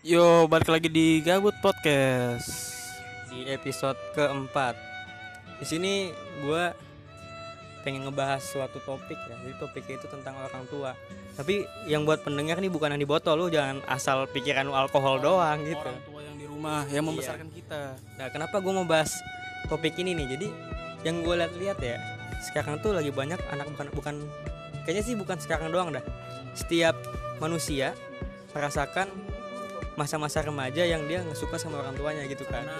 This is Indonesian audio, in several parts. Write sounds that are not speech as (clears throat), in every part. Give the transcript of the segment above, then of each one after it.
Yo, balik lagi di Gabut Podcast. di episode keempat. Di sini gue pengen ngebahas suatu topik ya. Jadi topiknya itu tentang orang tua. Tapi yang buat pendengar nih bukan yang di botol, lu jangan asal pikiran lu alkohol doang gitu. Orang tua yang di rumah yang membesarkan kita. Nah, kenapa gue mau bahas topik ini nih? Jadi yang gue lihat-lihat ya, sekarang tuh lagi banyak anak bukan bukan kayaknya sih bukan sekarang doang dah. Setiap manusia merasakan masa-masa remaja yang dia suka sama orang tuanya gitu kan. Karena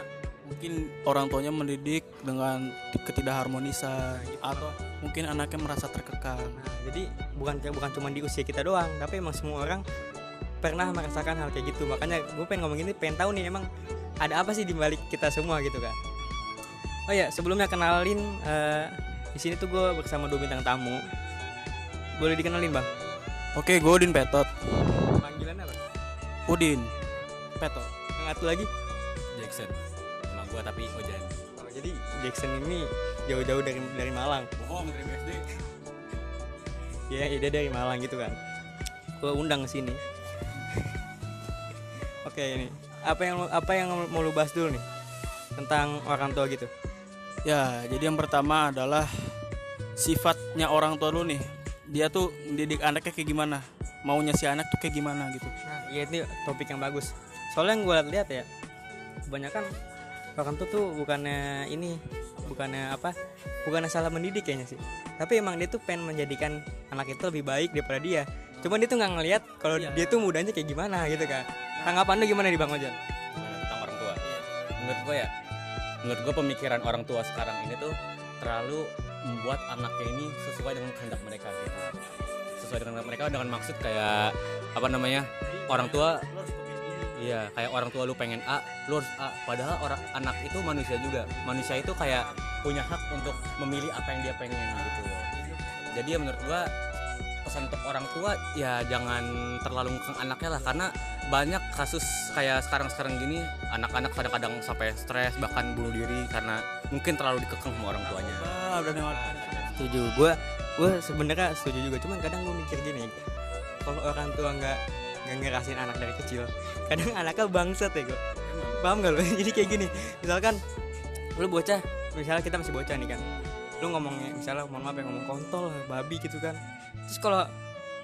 mungkin orang tuanya mendidik dengan ketidakharmonisan atau mungkin anaknya merasa terkekang. Nah, jadi bukan bukan cuma di usia kita doang, tapi emang semua orang pernah merasakan hal kayak gitu. Makanya gue pengen ngomong ini, pengen tahu nih emang ada apa sih di balik kita semua gitu kan. Oh ya, sebelumnya kenalin eh, di sini tuh gue bersama dua bintang tamu. Boleh dikenalin bang? Oke, gue Udin Petot. Panggilan apa? Udin Petot. Yang satu lagi? Jackson sama gua tapi Ojan Oh, jadi Jackson ini jauh-jauh dari dari Malang. bohong dari BSD Iya, iya, dia dari Malang gitu kan. Gue undang ke sini. (laughs) Oke ini. Apa yang apa yang mau lu bahas dulu nih tentang orang tua gitu? Ya, jadi yang pertama adalah sifatnya orang tua lu nih. Dia tuh mendidik anaknya kayak gimana? Maunya si anak tuh kayak gimana gitu. Nah, iya ini topik yang bagus. Soalnya yang gue lihat ya, kebanyakan orang tua tuh bukannya ini, bukannya apa, bukannya salah mendidik kayaknya sih. Tapi emang dia tuh pengen menjadikan anak itu lebih baik daripada dia. Cuman dia tuh nggak ngelihat kalau dia tuh mudanya kayak gimana gitu kan. Tanggapan lu gimana di Bang Ojan? tentang orang tua menurut gua ya menurut gua pemikiran orang tua sekarang ini tuh terlalu membuat anaknya ini sesuai dengan kehendak mereka gitu sesuai dengan mereka dengan maksud kayak apa namanya orang tua Iya, kayak orang tua lu pengen A, lu harus A. Padahal orang anak itu manusia juga. Manusia itu kayak punya hak untuk memilih apa yang dia pengen gitu loh. Jadi ya menurut gua pesan untuk orang tua ya jangan terlalu ngekang anaknya lah karena banyak kasus kayak sekarang-sekarang gini anak-anak kadang-kadang sampai stres bahkan bunuh diri karena mungkin terlalu dikekang sama orang tuanya. Setuju. Gue gue sebenarnya setuju juga. Cuman kadang gue mikir gini, kalau orang tua nggak nggak ngerasin anak dari kecil, (laughs) kadang anaknya bangsat ya gue. Paham gak lo? (laughs) Jadi kayak gini. Misalkan lu bocah, misalnya kita masih bocah nih kan. Lu ngomongnya misalnya mohon maaf ya ngomong kontol, babi gitu kan. Terus kalau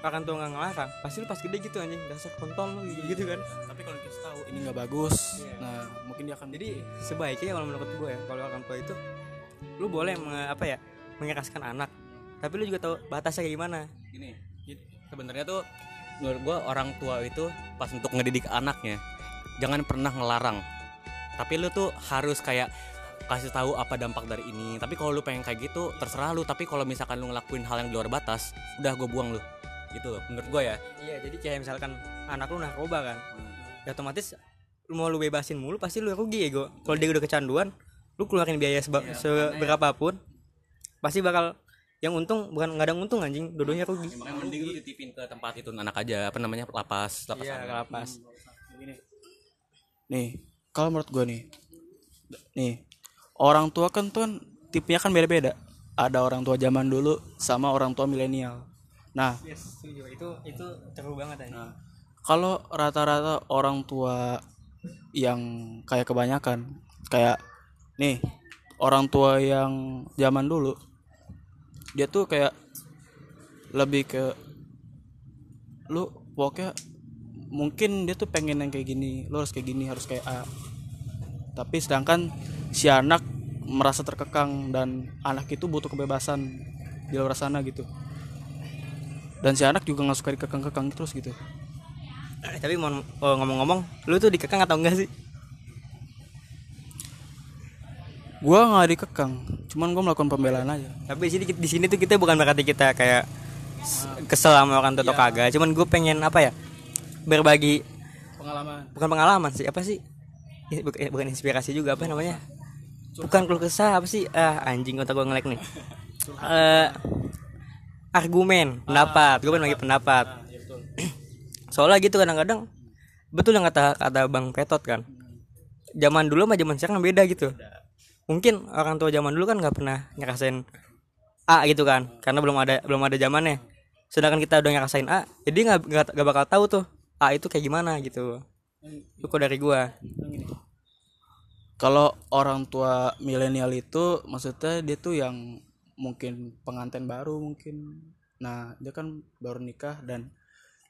orang tua nggak ngelarang, pasti lu pas gede gitu anjing dasar kontol lu gitu kan. Tapi kalau kita tahu ini nggak bagus, Iya. nah mungkin dia akan Jadi sebaiknya kalau menurut gue ya kalau orang tua itu lu boleh menge- apa ya mengeraskan anak, tapi lu juga tahu batasnya kayak gimana. Gini, sebenarnya tuh menurut gua orang tua itu pas untuk ngedidik anaknya jangan pernah ngelarang. Tapi lu tuh harus kayak kasih tahu apa dampak dari ini. Tapi kalau lu pengen kayak gitu terserah lu. Tapi kalau misalkan lu ngelakuin hal yang di luar batas, udah gue buang lu. Gitu loh, menurut gua ya. Iya, jadi kayak misalkan anak lu narkoba kan, ya otomatis lu mau lu bebasin mulu pasti lu rugi ya gue. Kalau dia udah kecanduan, lu keluarin biaya seba- seberapapun, pasti bakal yang untung bukan nggak ada untung anjing, dodonya rugi. Yang mending lu titipin ke tempat itu anak aja, apa namanya lapas, lapas Iya, anak. lapas. nih kalau menurut gue nih nih orang tua kan tuh kan tipenya kan beda-beda ada orang tua zaman dulu sama orang tua milenial nah Yes, setuju. Itu itu seru banget anjing. Nah, kalau rata-rata orang tua yang kayak kebanyakan kayak nih orang tua yang zaman dulu dia tuh kayak lebih ke lu pokoknya mungkin dia tuh pengen yang kayak gini lu harus kayak gini harus kayak A. Tapi sedangkan si anak merasa terkekang dan anak itu butuh kebebasan di luar sana gitu. Dan si anak juga nggak suka dikekang-kekang terus gitu. Eh, tapi mau oh, ngomong-ngomong, lu tuh dikekang atau enggak sih? Gua nggak dikekang cuman gua melakukan pembelaan aja Tapi di sini di sini tuh kita bukan berarti kita kayak kesel sama orang tua atau kagak, cuman gue pengen apa ya? Berbagi pengalaman bukan pengalaman sih, apa sih? Eh, Bukan inspirasi juga apa namanya? Bukan keluh kesah apa sih? Ah, anjing otak gue ngelek nih. Eh argumen, pendapat. Gue pengen bagi pendapat. (clears throat) Soalnya gitu kadang-kadang betul yang kata kata Bang Petot kan. Zaman dulu sama zaman sekarang beda gitu. Mungkin orang tua zaman dulu kan nggak pernah ngerasain A gitu kan, karena belum ada belum ada zamannya. Sedangkan kita udah ngerasain A, jadi nggak nggak nggak bakal tahu tuh A itu kayak gimana gitu. itu kok dari gua kalau orang tua milenial itu maksudnya dia tuh yang mungkin pengantin baru mungkin nah dia kan baru nikah dan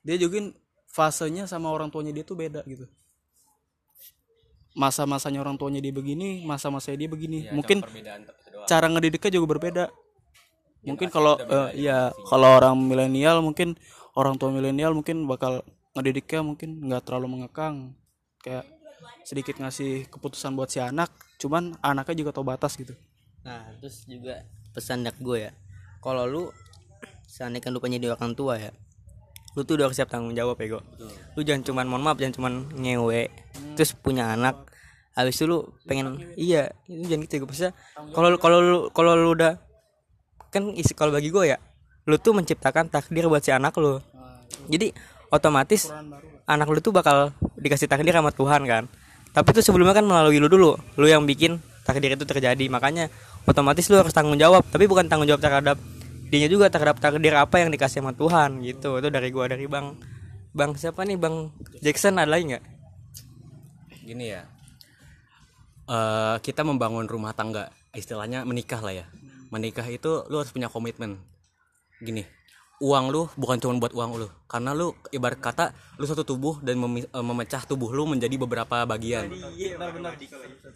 dia juga fasenya sama orang tuanya dia tuh beda gitu masa-masanya orang tuanya dia begini masa-masanya dia begini mungkin itu doang. cara ngedidiknya juga berbeda mungkin kalau eh, ya kalau orang milenial mungkin orang tua milenial mungkin bakal ngedidiknya mungkin nggak terlalu mengekang kayak sedikit ngasih keputusan buat si anak cuman anaknya juga tahu batas gitu Nah, terus juga pesan dak gue ya. Kalau lu seandainya kan lu punya di orang tua ya. Lu tuh udah siap tanggung jawab ya, Go. Lu jangan cuman mohon maaf, jangan cuman ngewe. Terus punya anak. Habis itu lu pengen iya, itu jangan gitu gue Maksudnya kalau kalau lu kalau lu udah kan isi kalau bagi gue ya, lu tuh menciptakan takdir buat si anak lu. Jadi otomatis anak lu tuh bakal dikasih takdir sama Tuhan kan. Tapi itu sebelumnya kan melalui lu dulu, lu yang bikin takdir itu terjadi. Makanya otomatis lu harus tanggung jawab, tapi bukan tanggung jawab terhadap dianya juga terhadap takdir apa yang dikasih sama Tuhan gitu. Itu dari gua dari Bang. Bang siapa nih? Bang Jackson ada lagi nggak? gini ya. Eh kita membangun rumah tangga istilahnya menikah lah ya. Menikah itu lu harus punya komitmen. Gini uang lu bukan cuma buat uang lu. Karena lu ibarat kata lu satu tubuh dan eh, memecah tubuh lu menjadi beberapa bagian.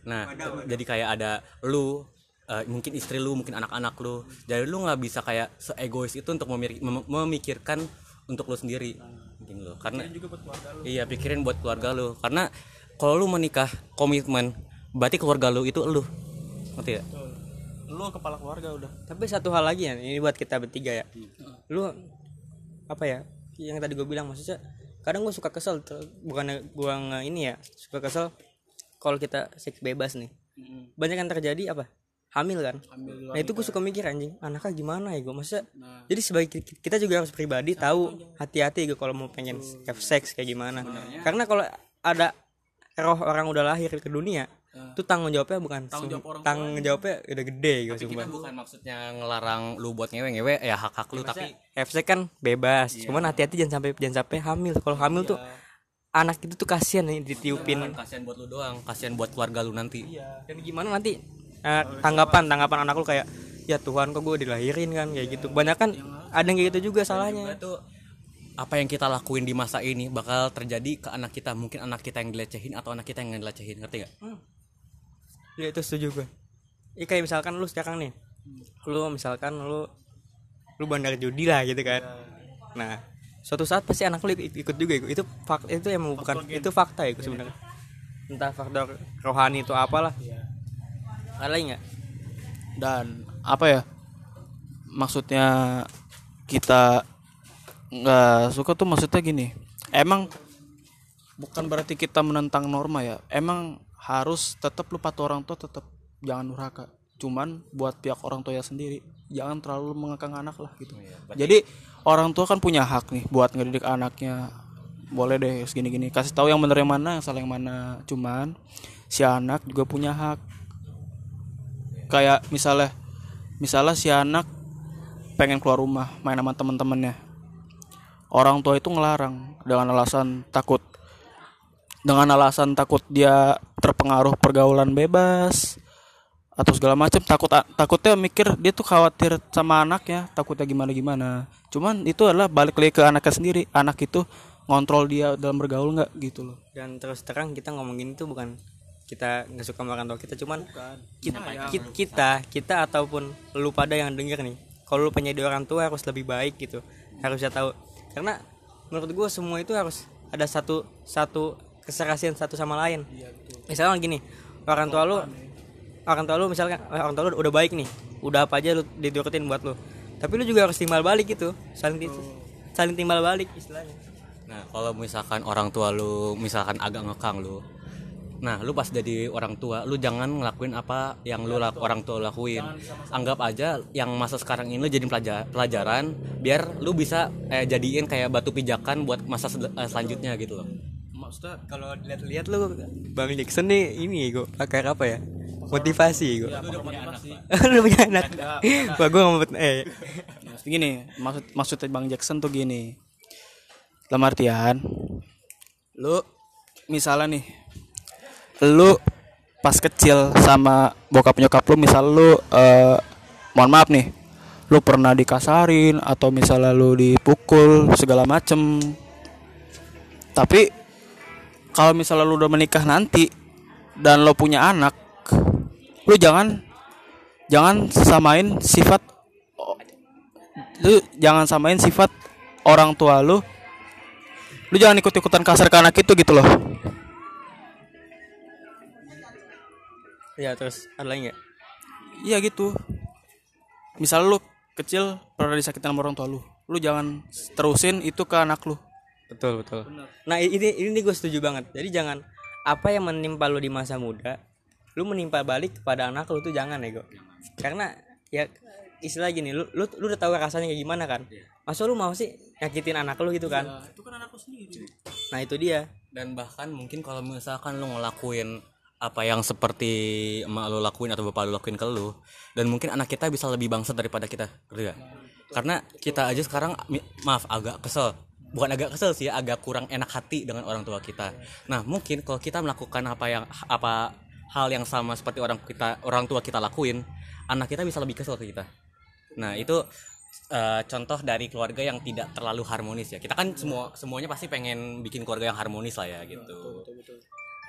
Nah jadi kayak ada lu eh, mungkin istri lu mungkin anak-anak lu. Jadi lu nggak bisa kayak seegois itu untuk memir- mem- memikirkan untuk lu sendiri. Gini loh karena iya pikirin buat keluarga lu. Karena kalau lu menikah komitmen berarti keluarga lu itu lu. Ngerti ya lu kepala keluarga udah. Tapi satu hal lagi ya, ini buat kita bertiga ya. Lu apa ya? Yang tadi gue bilang maksudnya kadang gue suka kesel ter- bukan gue ini ya suka kesel kalau kita seks bebas nih. Banyak yang terjadi apa hamil kan? Nah itu gue suka mikir anjing anaknya gimana ya gue maksudnya jadi sebagai ki- kita juga harus pribadi tahu hati-hati gue kalau mau pengen have seks kayak gimana. Karena kalau ada roh orang udah lahir ke dunia itu tanggung jawabnya bukan tanggung, tanggung jawabnya udah gede gue sumpah. kita bukan maksudnya ngelarang lu buat ngewe ngewe ya hak hak lu tapi FC kan bebas cuman hati-hati jangan sampai jangan sampai hamil. Kalau hamil tuh anak itu tuh kasihan nih ditiupin. bukan kasihan buat lu doang kasihan buat keluarga lu nanti. Dan gimana nanti eh, tanggapan tanggapan anak lu kayak ya Tuhan kok gue dilahirin kan? Kayak gitu. Banyak kan ada yang kayak gitu juga salahnya. Itu apa yang kita lakuin di masa ini bakal terjadi ke anak kita mungkin anak kita yang dilecehin atau anak kita yang dilecehin ngerti gak? ya itu setuju gue ya kayak misalkan lu sekarang nih lu misalkan lu lu bandar judi lah gitu kan. Nah suatu saat pasti anak lu ikut, ikut juga ikut. itu fakta itu emang bukan itu fakta ya sebenarnya. Entah faktor rohani itu apalah ada lagi nggak? Dan apa ya? Maksudnya kita nggak suka tuh maksudnya gini. Emang bukan berarti kita menentang norma ya. Emang harus tetap lu patuh orang tua tetap jangan durhaka. Cuman buat pihak orang tua ya sendiri jangan terlalu mengekang anak lah gitu. Jadi orang tua kan punya hak nih buat ngedidik anaknya. Boleh deh segini gini kasih tahu yang bener yang mana yang salah yang mana. Cuman si anak juga punya hak kayak misalnya misalnya si anak pengen keluar rumah main sama temen-temennya. Orang tua itu ngelarang dengan alasan takut dengan alasan takut dia terpengaruh pergaulan bebas atau segala macam takut takutnya mikir dia tuh khawatir sama anaknya takutnya gimana gimana cuman itu adalah balik lagi ke anaknya sendiri. Anak itu ngontrol dia dalam bergaul nggak? Gitu loh. Dan terus terang kita ngomongin itu bukan kita nggak suka orang tua kita cuman kita, kita kita kita ataupun lu pada yang denger nih kalau lu punya orang tua harus lebih baik gitu harus bisa tahu. Karena menurut gue semua itu harus ada satu satu keserasian satu sama lain. Misalnya gini orang tua lu orang tua lu misalkan eh, orang tua lu udah baik nih udah apa aja lu diturutin buat lu tapi lu juga harus timbal balik gitu saling saling timbal balik istilahnya. Nah, kalau misalkan orang tua lu misalkan agak ngekang lu. Nah, lu pas jadi orang tua, lu jangan ngelakuin apa yang lu lak- orang tua lakuin. Anggap aja yang masa sekarang ini lu jadi pelajar- pelajaran biar lu bisa eh, jadiin kayak batu pijakan buat masa sel- eh, selanjutnya gitu loh. maksudnya kalau lihat-lihat lu Bang Jackson nih ini gue pakai apa ya? Motivasi gue lu udah punya anak (laughs) wah gue nggak mau eh. Maksud gini maksud maksudnya bang Jackson tuh gini. Dalam artian lu misalnya nih lu pas kecil sama bokap nyokap lu misal lu eh, mohon maaf nih lu pernah dikasarin atau misalnya lu dipukul segala macem. Tapi kalau misalnya lu udah menikah nanti dan lo punya anak lu jangan jangan samain sifat lu jangan samain sifat orang tua lu. Lu jangan ikut-ikutan kasar ke anak itu gitu loh ya terus ada lagi nggak? Iya gitu. Misal lu kecil pernah disakitin sama orang tua lu lu jangan terusin itu ke anak lu. Betul betul. Nah ini ini gue setuju banget. Jadi jangan apa yang menimpa lu di masa muda lu menimpa balik kepada anak lu tuh jangan ego. Karena ya istilah gini lu lu, lu udah tahu rasanya kayak gimana kan? Masa lu mau sih nyakitin anak lu gitu kan? Itu kan anak lu sendiri. Nah itu dia. Dan bahkan mungkin kalau misalkan lu ngelakuin apa yang seperti emak lu lakuin atau bapak lu lakuin ke lu dan mungkin anak kita bisa lebih bangsat daripada kita karena kita aja sekarang maaf agak kesel. Bukan agak kesel sih agak kurang enak hati dengan orang tua kita. Nah mungkin kalau kita melakukan apa yang apa hal yang sama seperti orang kita orang tua kita lakuin anak kita bisa lebih kesel ke kita. Nah itu eh, contoh dari keluarga yang tidak terlalu harmonis ya. Kita kan semua semuanya pasti pengen bikin keluarga yang harmonis lah ya gitu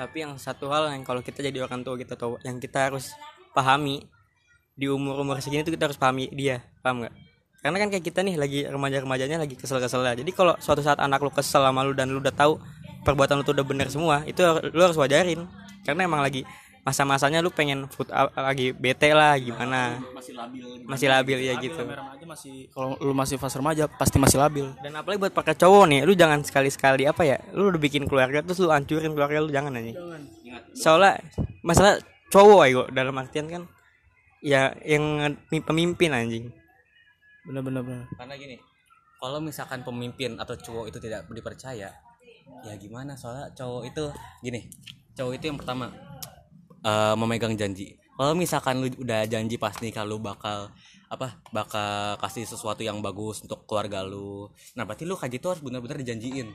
tapi yang satu hal yang kalau kita jadi orang tua kita tahu yang kita harus pahami di umur umur segini tuh kita harus pahami dia paham nggak? Karena kan kayak kita nih lagi remaja remajanya lagi kesel kesel jadi kalau suatu saat anak lu kesel sama lu dan lu udah tahu perbuatan lu tuh udah bener semua itu lu harus wajarin. Karena emang lagi masa-masanya lu pengen food lagi bete lah gimana? Masih labil masih labil ya gitu. remaja masih kalau lu masih fase remaja pasti masih labil. Dan apalagi buat pakai cowok nih lu jangan sekali-sekali apa ya lu udah bikin keluarga terus lu hancurin keluarga lu jangan aja soalnya masalah cowok ayo dalam artian kan ya yang pemimpin anjing. Bener-bener bener. karena gini kalau misalkan pemimpin atau cowok itu tidak dipercaya ya gimana? Soalnya cowok itu gini cowok itu yang pertama eh, memegang janji. Kalau misalkan lu udah janji pas nikah lu bakal apa bakal kasih sesuatu yang bagus untuk keluarga lu. Nah berarti lu kayak gitu harus benar-benar dijanjiin.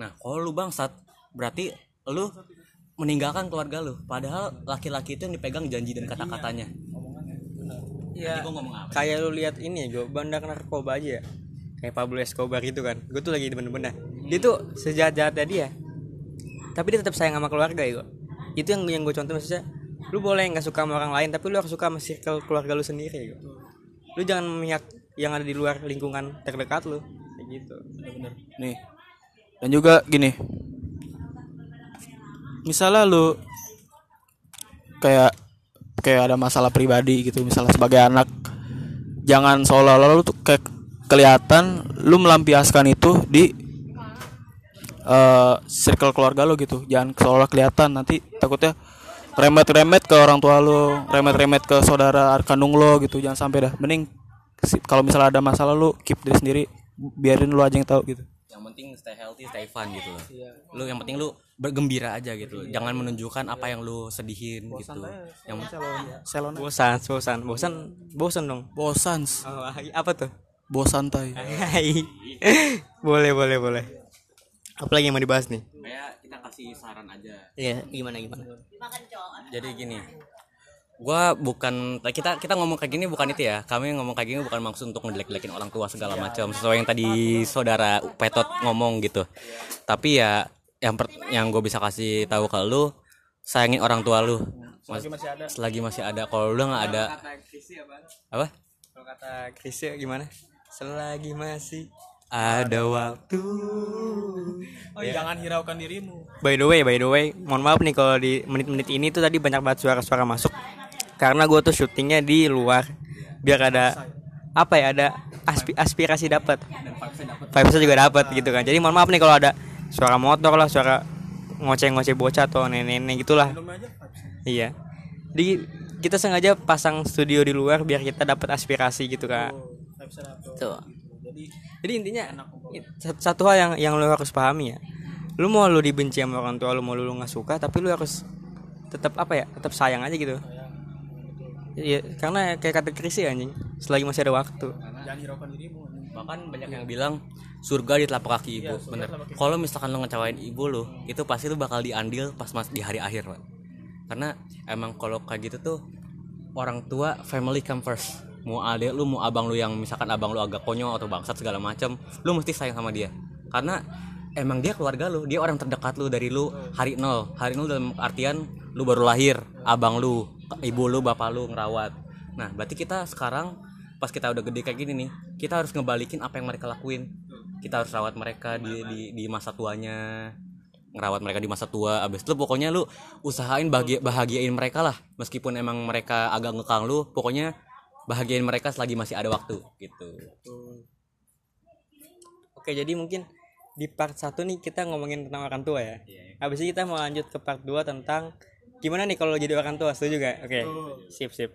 Nah kalau lu bangsat berarti lu meninggalkan keluarga lu. Padahal laki-laki itu yang dipegang janji dan kata-katanya. Ya kayak lu lihat ini ya bandar narkoba aja ya. Kayak Pablo Escobar itu kan. Gue tuh lagi bener-bener dia tuh sejahat-jahatnya dia. Tapi dia tetap sayang sama keluarga ya itu yang yang gue contoh maksudnya lu boleh nggak suka sama orang lain tapi lu harus suka sama circle keluarga lu sendiri ya lu jangan memihak yang ada di luar lingkungan terdekat lu. Kayak gitu. Bener. Nih. Dan juga gini. Misalnya lu kayak kayak ada masalah pribadi gitu misalnya sebagai anak jangan seolah-olah lu tuh kayak kelihatan lu melampiaskan itu di eh, circle keluarga lu gitu. Jangan seolah kelihatan. Nanti takutnya remet-remet ke orang tua lu remet-remet ke saudara kandung lo gitu. Jangan sampai dah. Mending kalau misalnya ada masalah lu keep diri sendiri. Biarin lu aja yang tahu gitu. Yang penting stay healthy stay fun gitu loh. Lu yang penting lu bergembira aja gitu jangan menunjukkan apa yang lu sedihin gitu. yang Selon bosan bosan bosan bosan dong. Bosan. Oh, (laughs) apa tuh? Bosan tay (laughs) boleh boleh boleh apa lagi yang mau dibahas nih? Kayak kita kasih saran aja. Iya gimana gimana? Jadi gini gua bukan kita kita ngomong kayak gini bukan itu ya. Kami ngomong kayak gini bukan maksud untuk ngejelek-jelekin orang tua segala macam sesuai yang tadi saudara Petot ngomong gitu. Tapi ya yang per- yang gue bisa kasih tahu ke lu sayangin orang tua lu. Mas, masih ada. selagi masih ada. Kalau lu nggak ada. Kata apa apa? Kalau kata Krisya gimana? Selagi masih ada waktu. Oh, jangan hiraukan dirimu. By the way by the way mohon maaf nih kalau di menit-menit ini tuh tadi banyak banget suara-suara masuk. Karena gue tuh syutingnya di luar. Biar ada apa ya ada aspi- aspirasi dapat vibesnya juga dapat gitu kan. Jadi mohon maaf nih kalau ada suara motor lah suara ngoceh-ngoceh bocah atau nenek-nenek gitulah. Iya. Di kita sengaja pasang studio di luar biar kita dapat aspirasi gitu kan tuh. Jadi intinya i- sat- satu hal yang yang lu harus pahami ya. Lu mau lu dibenci sama orang tua lu mau lu nggak suka tapi lu harus tetap apa ya tetap sayang aja gitu. Iya, karena kayak kata ya anjing, selagi masih ada waktu. jangan hiraukan dirimu bahkan banyak yang bilang surga di telapak kaki ibu bener. kalau misalkan lo ngecewain ibu lo itu pasti lo bakal diandil pas mas di hari akhir Pak. karena emang kalau kayak gitu tuh orang tua family come first mau adek lu mau abang lu yang misalkan abang lu agak konyol atau bangsat segala macam lu mesti sayang sama dia. Karena emang dia keluarga lu dia orang terdekat lu dari lu hari nol. Hari nol dalam artian lu baru lahir abang lu ibu lu bapak lu ngerawat. Nah berarti kita sekarang pas kita udah gede kayak gini nih kita harus ngebalikin apa yang mereka lakuin. Kita harus rawat mereka di di, di masa tuanya ngerawat mereka di masa tua. Abis itu pokoknya lu usahain bahagia, bahagiain mereka lah. Meskipun emang mereka agak ngekang lu pokoknya bahagiain mereka selagi masih ada waktu gitu Oke, jadi mungkin di part 1 nih kita ngomongin tentang orang tua ya. Habis itu kita mau lanjut ke part 2 tentang gimana nih kalau jadi orang tua, setuju gak? Oke. Sip, sip.